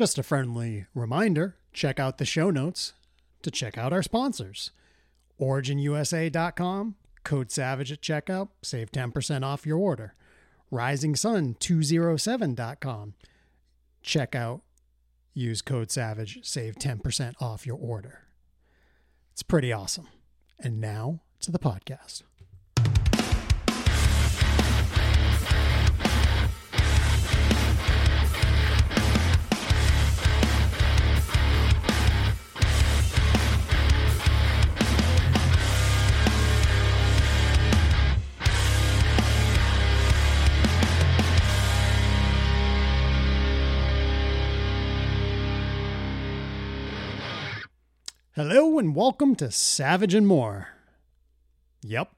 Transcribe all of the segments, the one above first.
Just a friendly reminder check out the show notes to check out our sponsors. OriginUSA.com, code SAVAGE at checkout, save 10% off your order. RisingSun207.com, check out, use code SAVAGE, save 10% off your order. It's pretty awesome. And now to the podcast. Hello and welcome to Savage and More. Yep,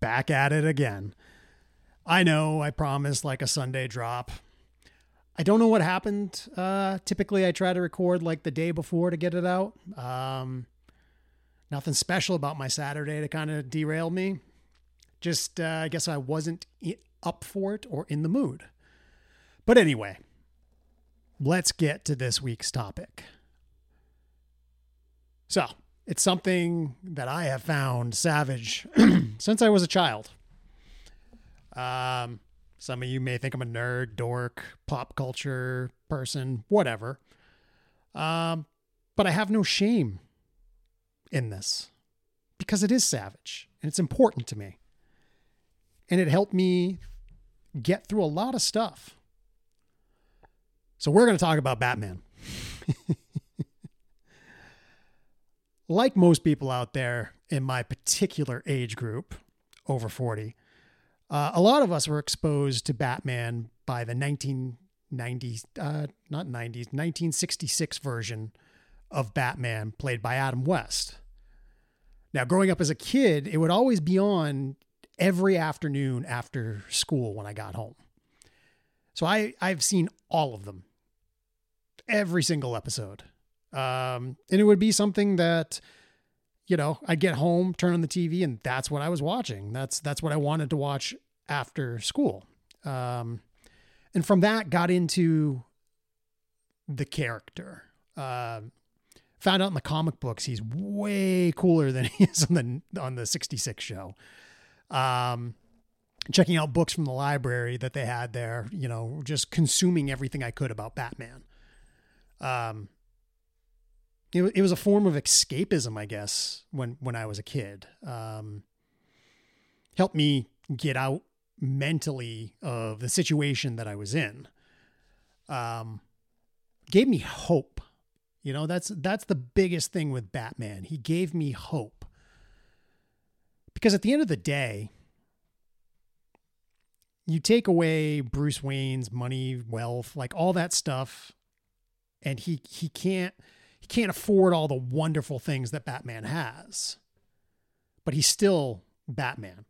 back at it again. I know I promised like a Sunday drop. I don't know what happened. Uh, typically, I try to record like the day before to get it out. Um, nothing special about my Saturday to kind of derail me. Just, uh, I guess I wasn't up for it or in the mood. But anyway, let's get to this week's topic. So it's something that I have found savage since I was a child. Um, some of you may think I'm a nerd, dork, pop culture person, whatever. Um, but I have no shame in this because it is savage and it's important to me. And it helped me get through a lot of stuff. So we're going to talk about Batman. like most people out there in my particular age group, over 40, uh, a lot of us were exposed to Batman by the 1990s, uh, not 90s, 1966 version of Batman played by Adam West. Now, growing up as a kid, it would always be on every afternoon after school when I got home. So I, I've seen all of them, every single episode. Um, and it would be something that, you know, I'd get home, turn on the TV, and that's what I was watching. That's that's what I wanted to watch after school. Um, and from that, got into the character. Uh, found out in the comic books he's way cooler than he is on the on the 66 show. Um, checking out books from the library that they had there, you know, just consuming everything I could about Batman. Um, it, it was a form of escapism, I guess, when, when I was a kid. Um, helped me get out mentally of the situation that I was in. Um, gave me hope. You know, that's that's the biggest thing with Batman. He gave me hope. Because at the end of the day, you take away Bruce Wayne's money, wealth, like all that stuff, and he he can't he can't afford all the wonderful things that Batman has. But he's still Batman.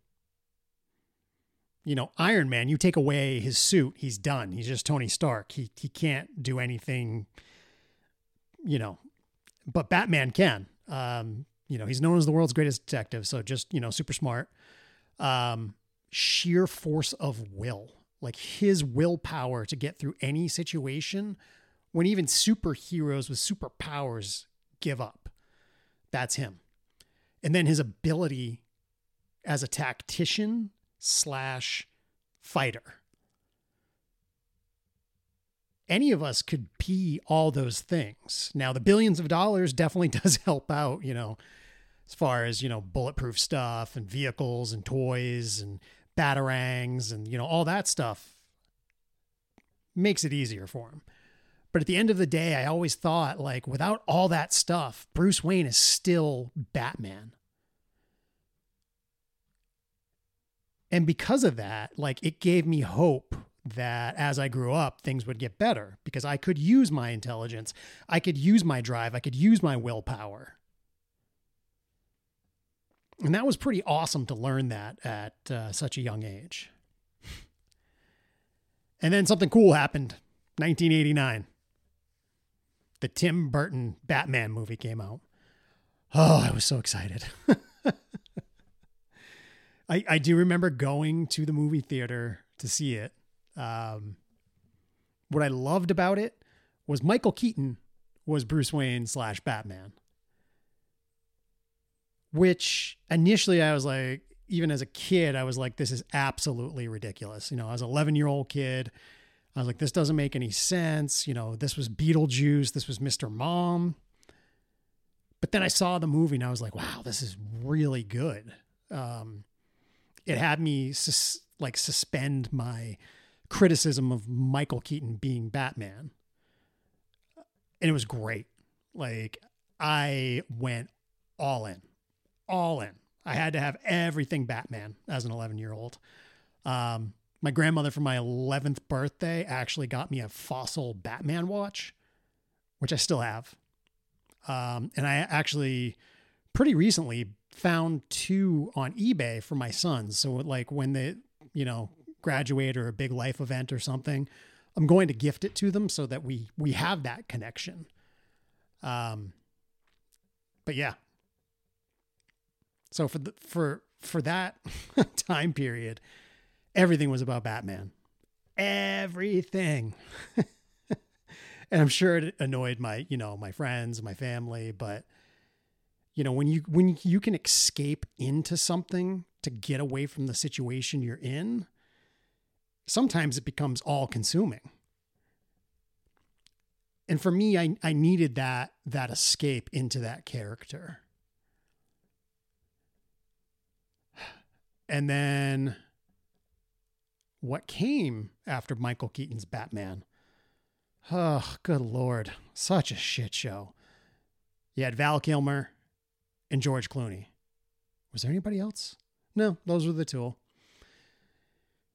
You know, Iron Man, you take away his suit, he's done. He's just Tony Stark. He he can't do anything, you know. But Batman can. Um, you know, he's known as the world's greatest detective, so just, you know, super smart. Um, sheer force of will. Like his willpower to get through any situation when even superheroes with superpowers give up. That's him. And then his ability as a tactician slash fighter. Any of us could be all those things. Now, the billions of dollars definitely does help out, you know, as far as, you know, bulletproof stuff and vehicles and toys and batarangs and, you know, all that stuff makes it easier for him. But at the end of the day, I always thought like without all that stuff, Bruce Wayne is still Batman. And because of that, like it gave me hope that as I grew up, things would get better because I could use my intelligence, I could use my drive, I could use my willpower. And that was pretty awesome to learn that at uh, such a young age. And then something cool happened 1989 the Tim Burton Batman movie came out. Oh, I was so excited. I, I do remember going to the movie theater to see it. Um, what I loved about it was Michael Keaton was Bruce Wayne slash Batman. Which initially I was like, even as a kid, I was like, this is absolutely ridiculous. You know, I was an 11 year old kid. I was like, this doesn't make any sense. You know, this was Beetlejuice. This was Mr. Mom. But then I saw the movie and I was like, wow, this is really good. Um, it had me sus- like suspend my criticism of Michael Keaton being Batman. And it was great. Like I went all in, all in. I had to have everything Batman as an 11 year old. Um, my grandmother for my 11th birthday actually got me a fossil Batman watch, which I still have. Um, and I actually pretty recently found two on eBay for my sons. So like when they, you know, graduate or a big life event or something, I'm going to gift it to them so that we we have that connection. Um but yeah. So for the for for that time period, everything was about Batman. Everything. and I'm sure it annoyed my, you know, my friends, my family, but you know, when you when you can escape into something to get away from the situation you're in, sometimes it becomes all consuming. And for me, I, I needed that that escape into that character. And then what came after Michael Keaton's Batman? Oh, good lord. Such a shit show. You had Val Kilmer and George Clooney. Was there anybody else? No, those were the two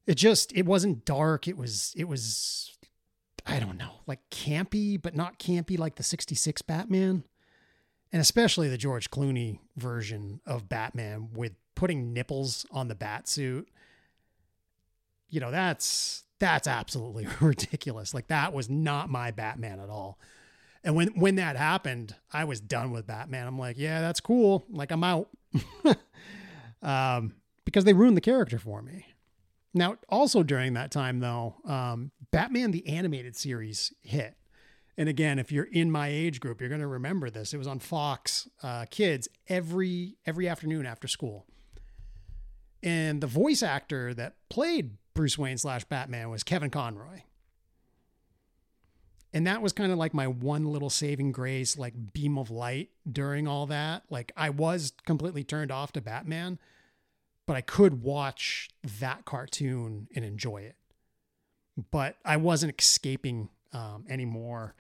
it just it wasn't dark it was it was i don't know like campy but not campy like the 66 batman and especially the george clooney version of batman with putting nipples on the bat suit you know that's that's absolutely ridiculous like that was not my batman at all and when when that happened i was done with batman i'm like yeah that's cool like i'm out um because they ruined the character for me now, also during that time, though, um, Batman the Animated Series hit. And again, if you're in my age group, you're going to remember this. It was on Fox uh, Kids every every afternoon after school. And the voice actor that played Bruce Wayne slash Batman was Kevin Conroy. And that was kind of like my one little saving grace, like beam of light during all that. Like I was completely turned off to Batman but I could watch that cartoon and enjoy it. But I wasn't escaping um, anymore,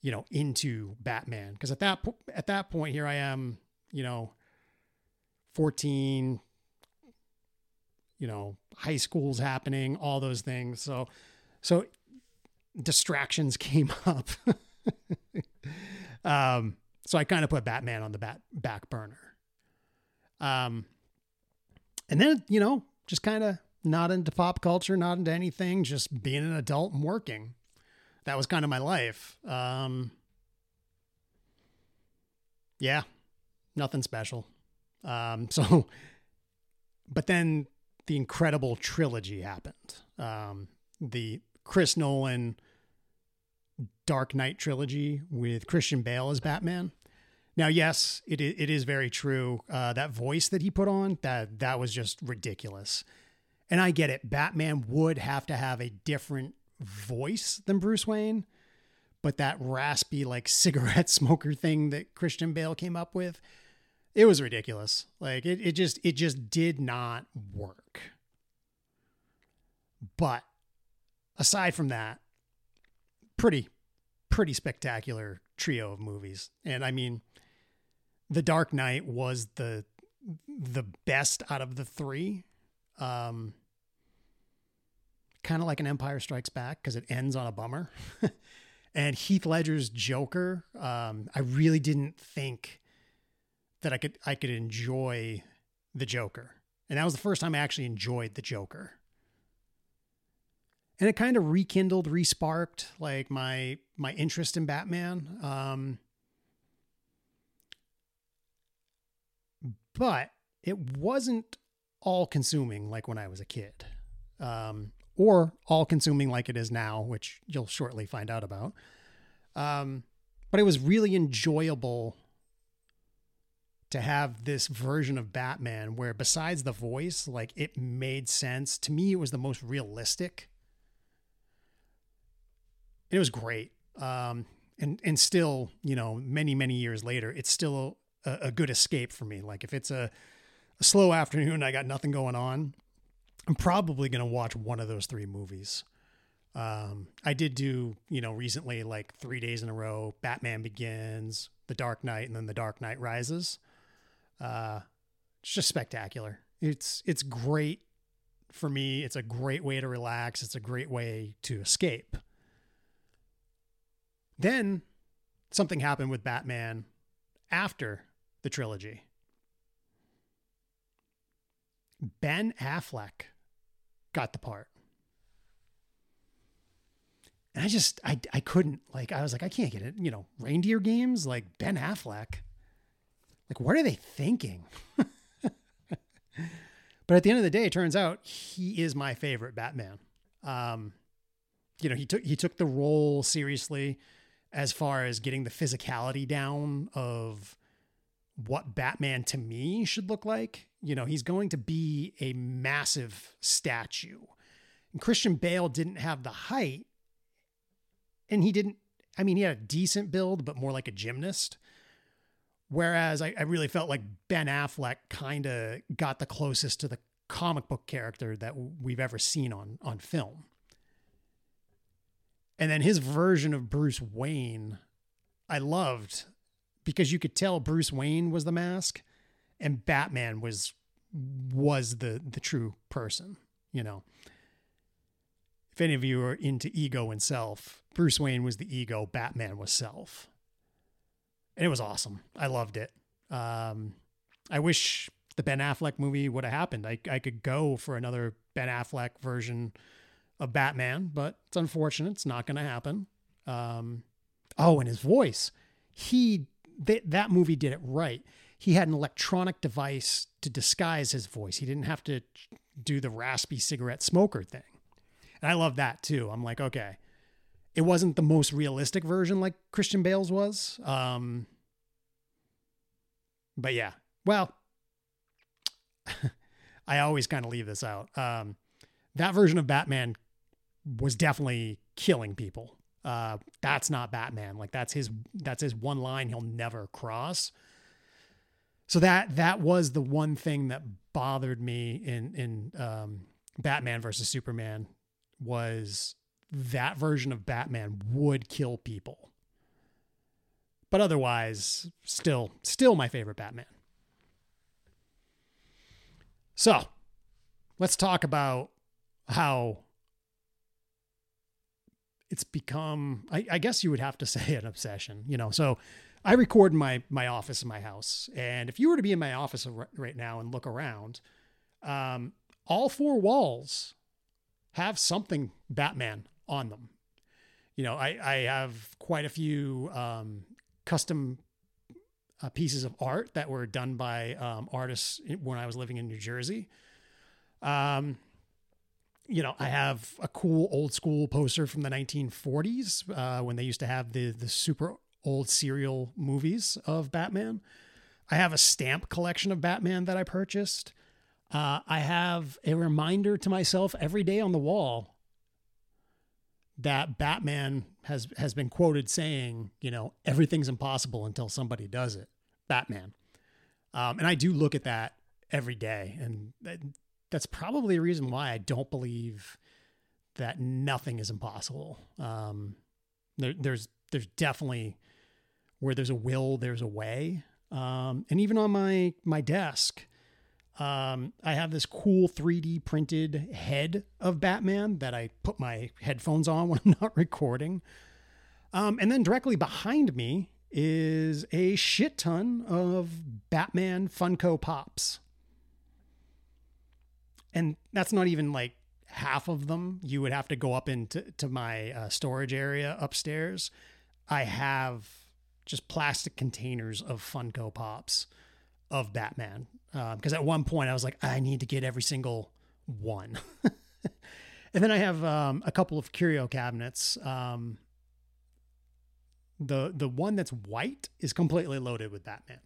you know, into Batman because at that po- at that point here I am, you know, fourteen. You know, high school's happening, all those things. So, so distractions came up. um, so I kind of put Batman on the back back burner. Um, and then, you know, just kind of not into pop culture, not into anything, just being an adult and working. That was kind of my life. Um, yeah, nothing special. Um, so, but then the incredible trilogy happened. Um, the Chris Nolan Dark Knight trilogy with Christian Bale as Batman. Now, yes, it it is very true. Uh, that voice that he put on that that was just ridiculous. And I get it. Batman would have to have a different voice than Bruce Wayne, but that raspy like cigarette smoker thing that Christian Bale came up with, it was ridiculous. Like it it just it just did not work. But aside from that, pretty pretty spectacular trio of movies. And I mean, the Dark Knight was the the best out of the three. Um, kind of like an Empire Strikes Back because it ends on a bummer. and Heath Ledger's Joker, um, I really didn't think that I could I could enjoy the Joker, and that was the first time I actually enjoyed the Joker. And it kind of rekindled, resparked like my my interest in Batman. Um, but it wasn't all consuming like when I was a kid, um, or all consuming like it is now, which you'll shortly find out about. Um, but it was really enjoyable to have this version of Batman where besides the voice, like it made sense. To me, it was the most realistic. It was great. Um, and and still, you know, many, many years later, it's still a, a good escape for me. Like if it's a, a slow afternoon, I got nothing going on, I'm probably gonna watch one of those three movies. Um, I did do, you know, recently like three days in a row, Batman Begins, The Dark Knight, and then The Dark Knight Rises. Uh, it's just spectacular. It's it's great for me. It's a great way to relax. It's a great way to escape. Then something happened with Batman after the trilogy. Ben Affleck got the part. And I just I I couldn't like I was like I can't get it, you know, reindeer games like Ben Affleck. Like what are they thinking? but at the end of the day it turns out he is my favorite Batman. Um you know, he took he took the role seriously as far as getting the physicality down of what Batman to me should look like. You know, he's going to be a massive statue. And Christian Bale didn't have the height and he didn't I mean he had a decent build, but more like a gymnast. Whereas I, I really felt like Ben Affleck kind of got the closest to the comic book character that we've ever seen on on film. And then his version of Bruce Wayne, I loved because you could tell Bruce Wayne was the mask and Batman was was the the true person, you know if any of you are into ego and self, Bruce Wayne was the ego, Batman was self. And it was awesome. I loved it. Um, I wish the Ben Affleck movie would have happened. I, I could go for another Ben Affleck version of Batman, but it's unfortunate. It's not going to happen. Um, oh, and his voice. He th- that movie did it right. He had an electronic device to disguise his voice. He didn't have to do the raspy cigarette smoker thing. And I love that too. I'm like, okay, it wasn't the most realistic version like Christian Bale's was. Um, but yeah, well, I always kind of leave this out. Um, that version of Batman was definitely killing people. Uh, that's not Batman. Like that's his that's his one line he'll never cross. So that that was the one thing that bothered me in in um, Batman versus Superman was that version of Batman would kill people. But otherwise, still, still my favorite Batman. So let's talk about how it's become, I, I, guess you would have to say an obsession, you know? So I record my, my office in my house. And if you were to be in my office right now and look around, um, all four walls have something Batman on them. You know, I, I have quite a few um, custom uh, pieces of art that were done by um, artists when I was living in New Jersey. Um, you know, I have a cool old school poster from the 1940s uh, when they used to have the the super old serial movies of Batman. I have a stamp collection of Batman that I purchased. Uh, I have a reminder to myself every day on the wall that Batman has has been quoted saying, you know, everything's impossible until somebody does it. Batman, um, and I do look at that every day, and that's probably a reason why I don't believe that nothing is impossible. Um, there, there's there's definitely where there's a will, there's a way. Um, and even on my my desk, um, I have this cool 3D printed head of Batman that I put my headphones on when I'm not recording. Um, and then directly behind me is a shit ton of Batman Funko Pops. And that's not even like half of them. You would have to go up into to my uh, storage area upstairs. I have just plastic containers of Funko Pops of Batman. Because um, at one point I was like, I need to get every single one. and then I have um, a couple of curio cabinets. Um, the the one that's white is completely loaded with Batman.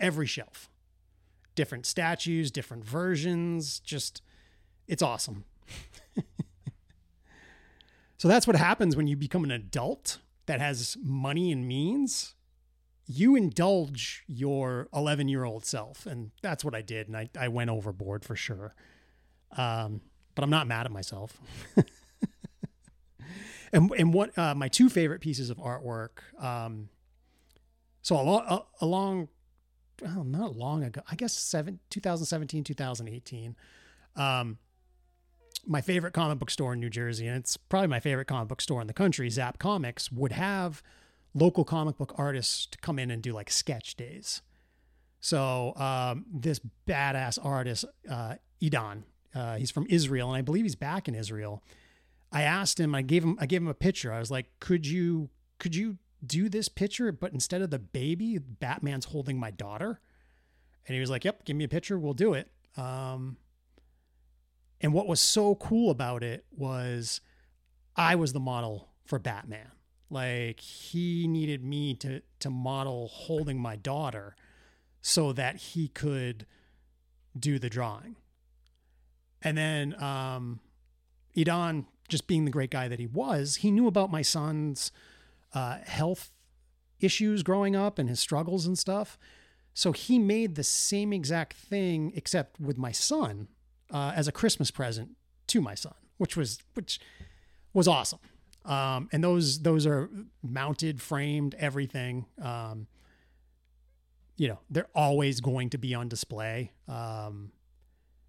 Every shelf. Different statues, different versions, just it's awesome. so that's what happens when you become an adult that has money and means. You indulge your 11 year old self. And that's what I did. And I, I went overboard for sure. Um, but I'm not mad at myself. and and what uh, my two favorite pieces of artwork. Um, so along, along, well, not long ago, I guess seven, 2017, 2018. Um, my favorite comic book store in New Jersey, and it's probably my favorite comic book store in the country, Zapp Comics, would have local comic book artists to come in and do like sketch days. So um, this badass artist, uh, Idan, uh, he's from Israel, and I believe he's back in Israel. I asked him, I gave him, I gave him a picture. I was like, "Could you, could you do this picture, but instead of the baby, Batman's holding my daughter?" And he was like, "Yep, give me a picture, we'll do it." Um, and what was so cool about it was I was the model for Batman. Like he needed me to to model holding my daughter so that he could do the drawing. And then um Idan, just being the great guy that he was, he knew about my son's uh, health issues growing up and his struggles and stuff. So he made the same exact thing, except with my son, uh, as a Christmas present to my son, which was which was awesome. Um, and those those are mounted, framed, everything. Um, you know, they're always going to be on display. Um,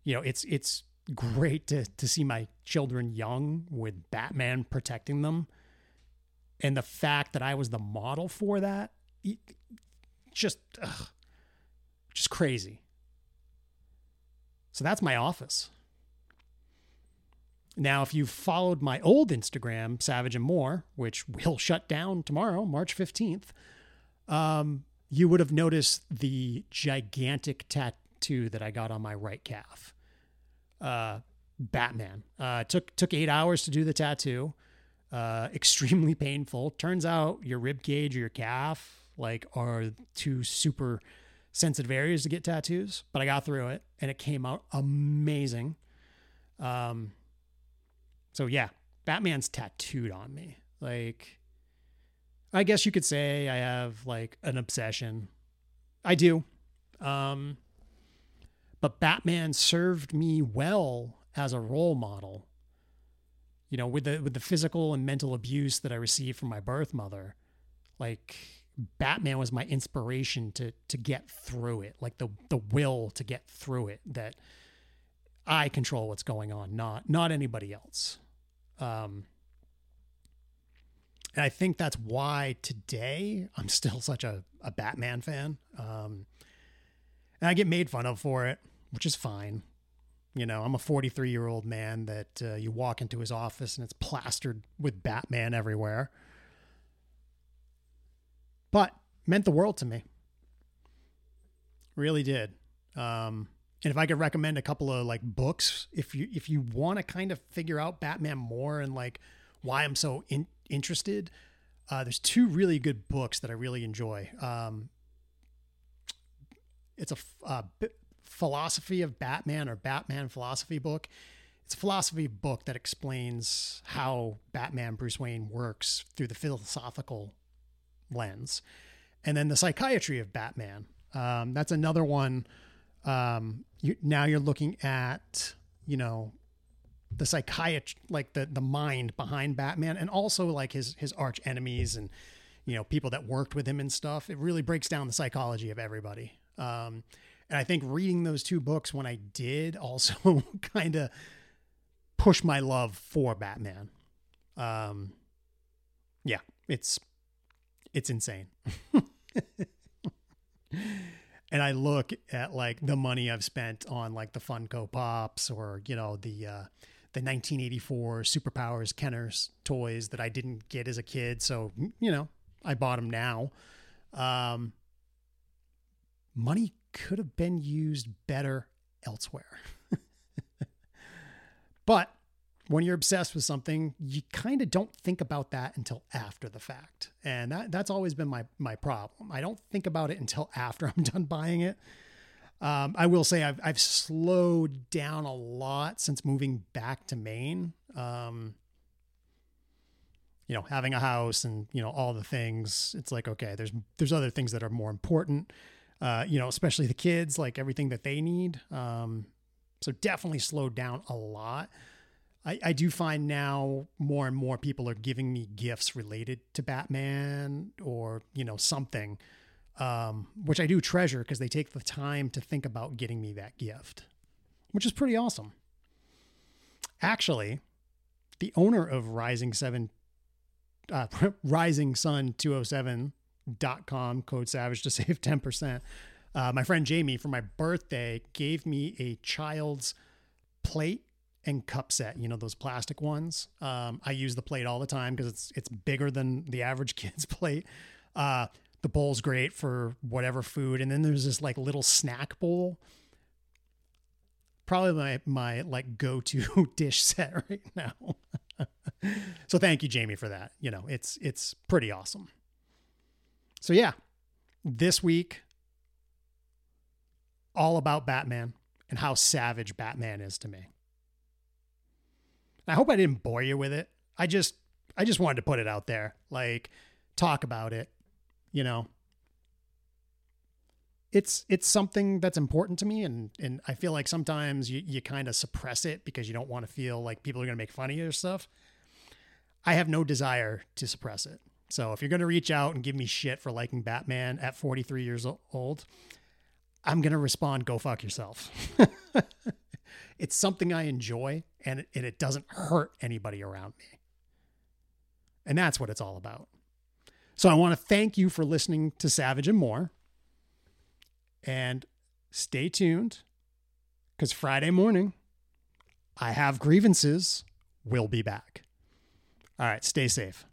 you know, it's it's great to to see my children young with Batman protecting them, and the fact that I was the model for that, just ugh, just crazy. So that's my office. Now, if you've followed my old Instagram, Savage and More, which will shut down tomorrow, March 15th, um, you would have noticed the gigantic tattoo that I got on my right calf. Uh, Batman. Uh, took took eight hours to do the tattoo. Uh, extremely painful. Turns out your rib cage or your calf like are two super sensitive areas to get tattoos, but I got through it and it came out amazing. Um, so yeah, Batman's tattooed on me. Like, I guess you could say I have like an obsession. I do. Um, but Batman served me well as a role model. You know, with the with the physical and mental abuse that I received from my birth mother, like Batman was my inspiration to to get through it, like the the will to get through it. That I control what's going on, not not anybody else. Um, and I think that's why today I'm still such a, a Batman fan. Um, and I get made fun of for it, which is fine. You know, I'm a 43 year old man that uh, you walk into his office and it's plastered with Batman everywhere but meant the world to me. Really did. Um, and if I could recommend a couple of like books, if you if you want to kind of figure out Batman more and like why I'm so in, interested, uh, there's two really good books that I really enjoy. Um, it's a uh, philosophy of Batman or Batman philosophy book. It's a philosophy book that explains how Batman Bruce Wayne works through the philosophical lens. And then the psychiatry of Batman. Um, that's another one. Um, you, now you're looking at, you know, the psychiatry, like the the mind behind Batman, and also like his his arch enemies and you know people that worked with him and stuff. It really breaks down the psychology of everybody. Um, and I think reading those two books when I did also kind of push my love for Batman. Um, yeah, it's it's insane. and I look at like the money I've spent on like the Funko Pops or you know the uh, the 1984 Superpowers Kenner's toys that I didn't get as a kid, so you know I bought them now. Um, money could have been used better elsewhere, but when you're obsessed with something, you kind of don't think about that until after the fact. And that, that's always been my, my problem. I don't think about it until after I'm done buying it. Um, I will say I've, I've slowed down a lot since moving back to Maine. Um, you know, having a house and, you know, all the things, it's like, okay, there's, there's other things that are more important, uh, you know, especially the kids, like everything that they need. Um, so definitely slowed down a lot. I, I do find now more and more people are giving me gifts related to Batman or, you know, something, um, which I do treasure because they take the time to think about getting me that gift, which is pretty awesome. Actually, the owner of Rising 7, uh, Rising Sun 207.com, code savage to save 10%. Uh, my friend Jamie, for my birthday, gave me a child's plate and cup set. You know those plastic ones. Um, I use the plate all the time because it's it's bigger than the average kid's plate. Uh, the bowl's great for whatever food, and then there's this like little snack bowl. Probably my my like go to dish set right now. so thank you, Jamie, for that. You know it's it's pretty awesome. So yeah, this week all about Batman and how savage Batman is to me. I hope I didn't bore you with it. I just I just wanted to put it out there. Like talk about it, you know. It's it's something that's important to me and and I feel like sometimes you, you kind of suppress it because you don't want to feel like people are gonna make fun of you or stuff. I have no desire to suppress it. So if you're gonna reach out and give me shit for liking Batman at 43 years old, I'm gonna respond, go fuck yourself. it's something I enjoy and it, and it doesn't hurt anybody around me. And that's what it's all about. So I want to thank you for listening to Savage and More. And stay tuned because Friday morning, I have grievances. We'll be back. All right, stay safe.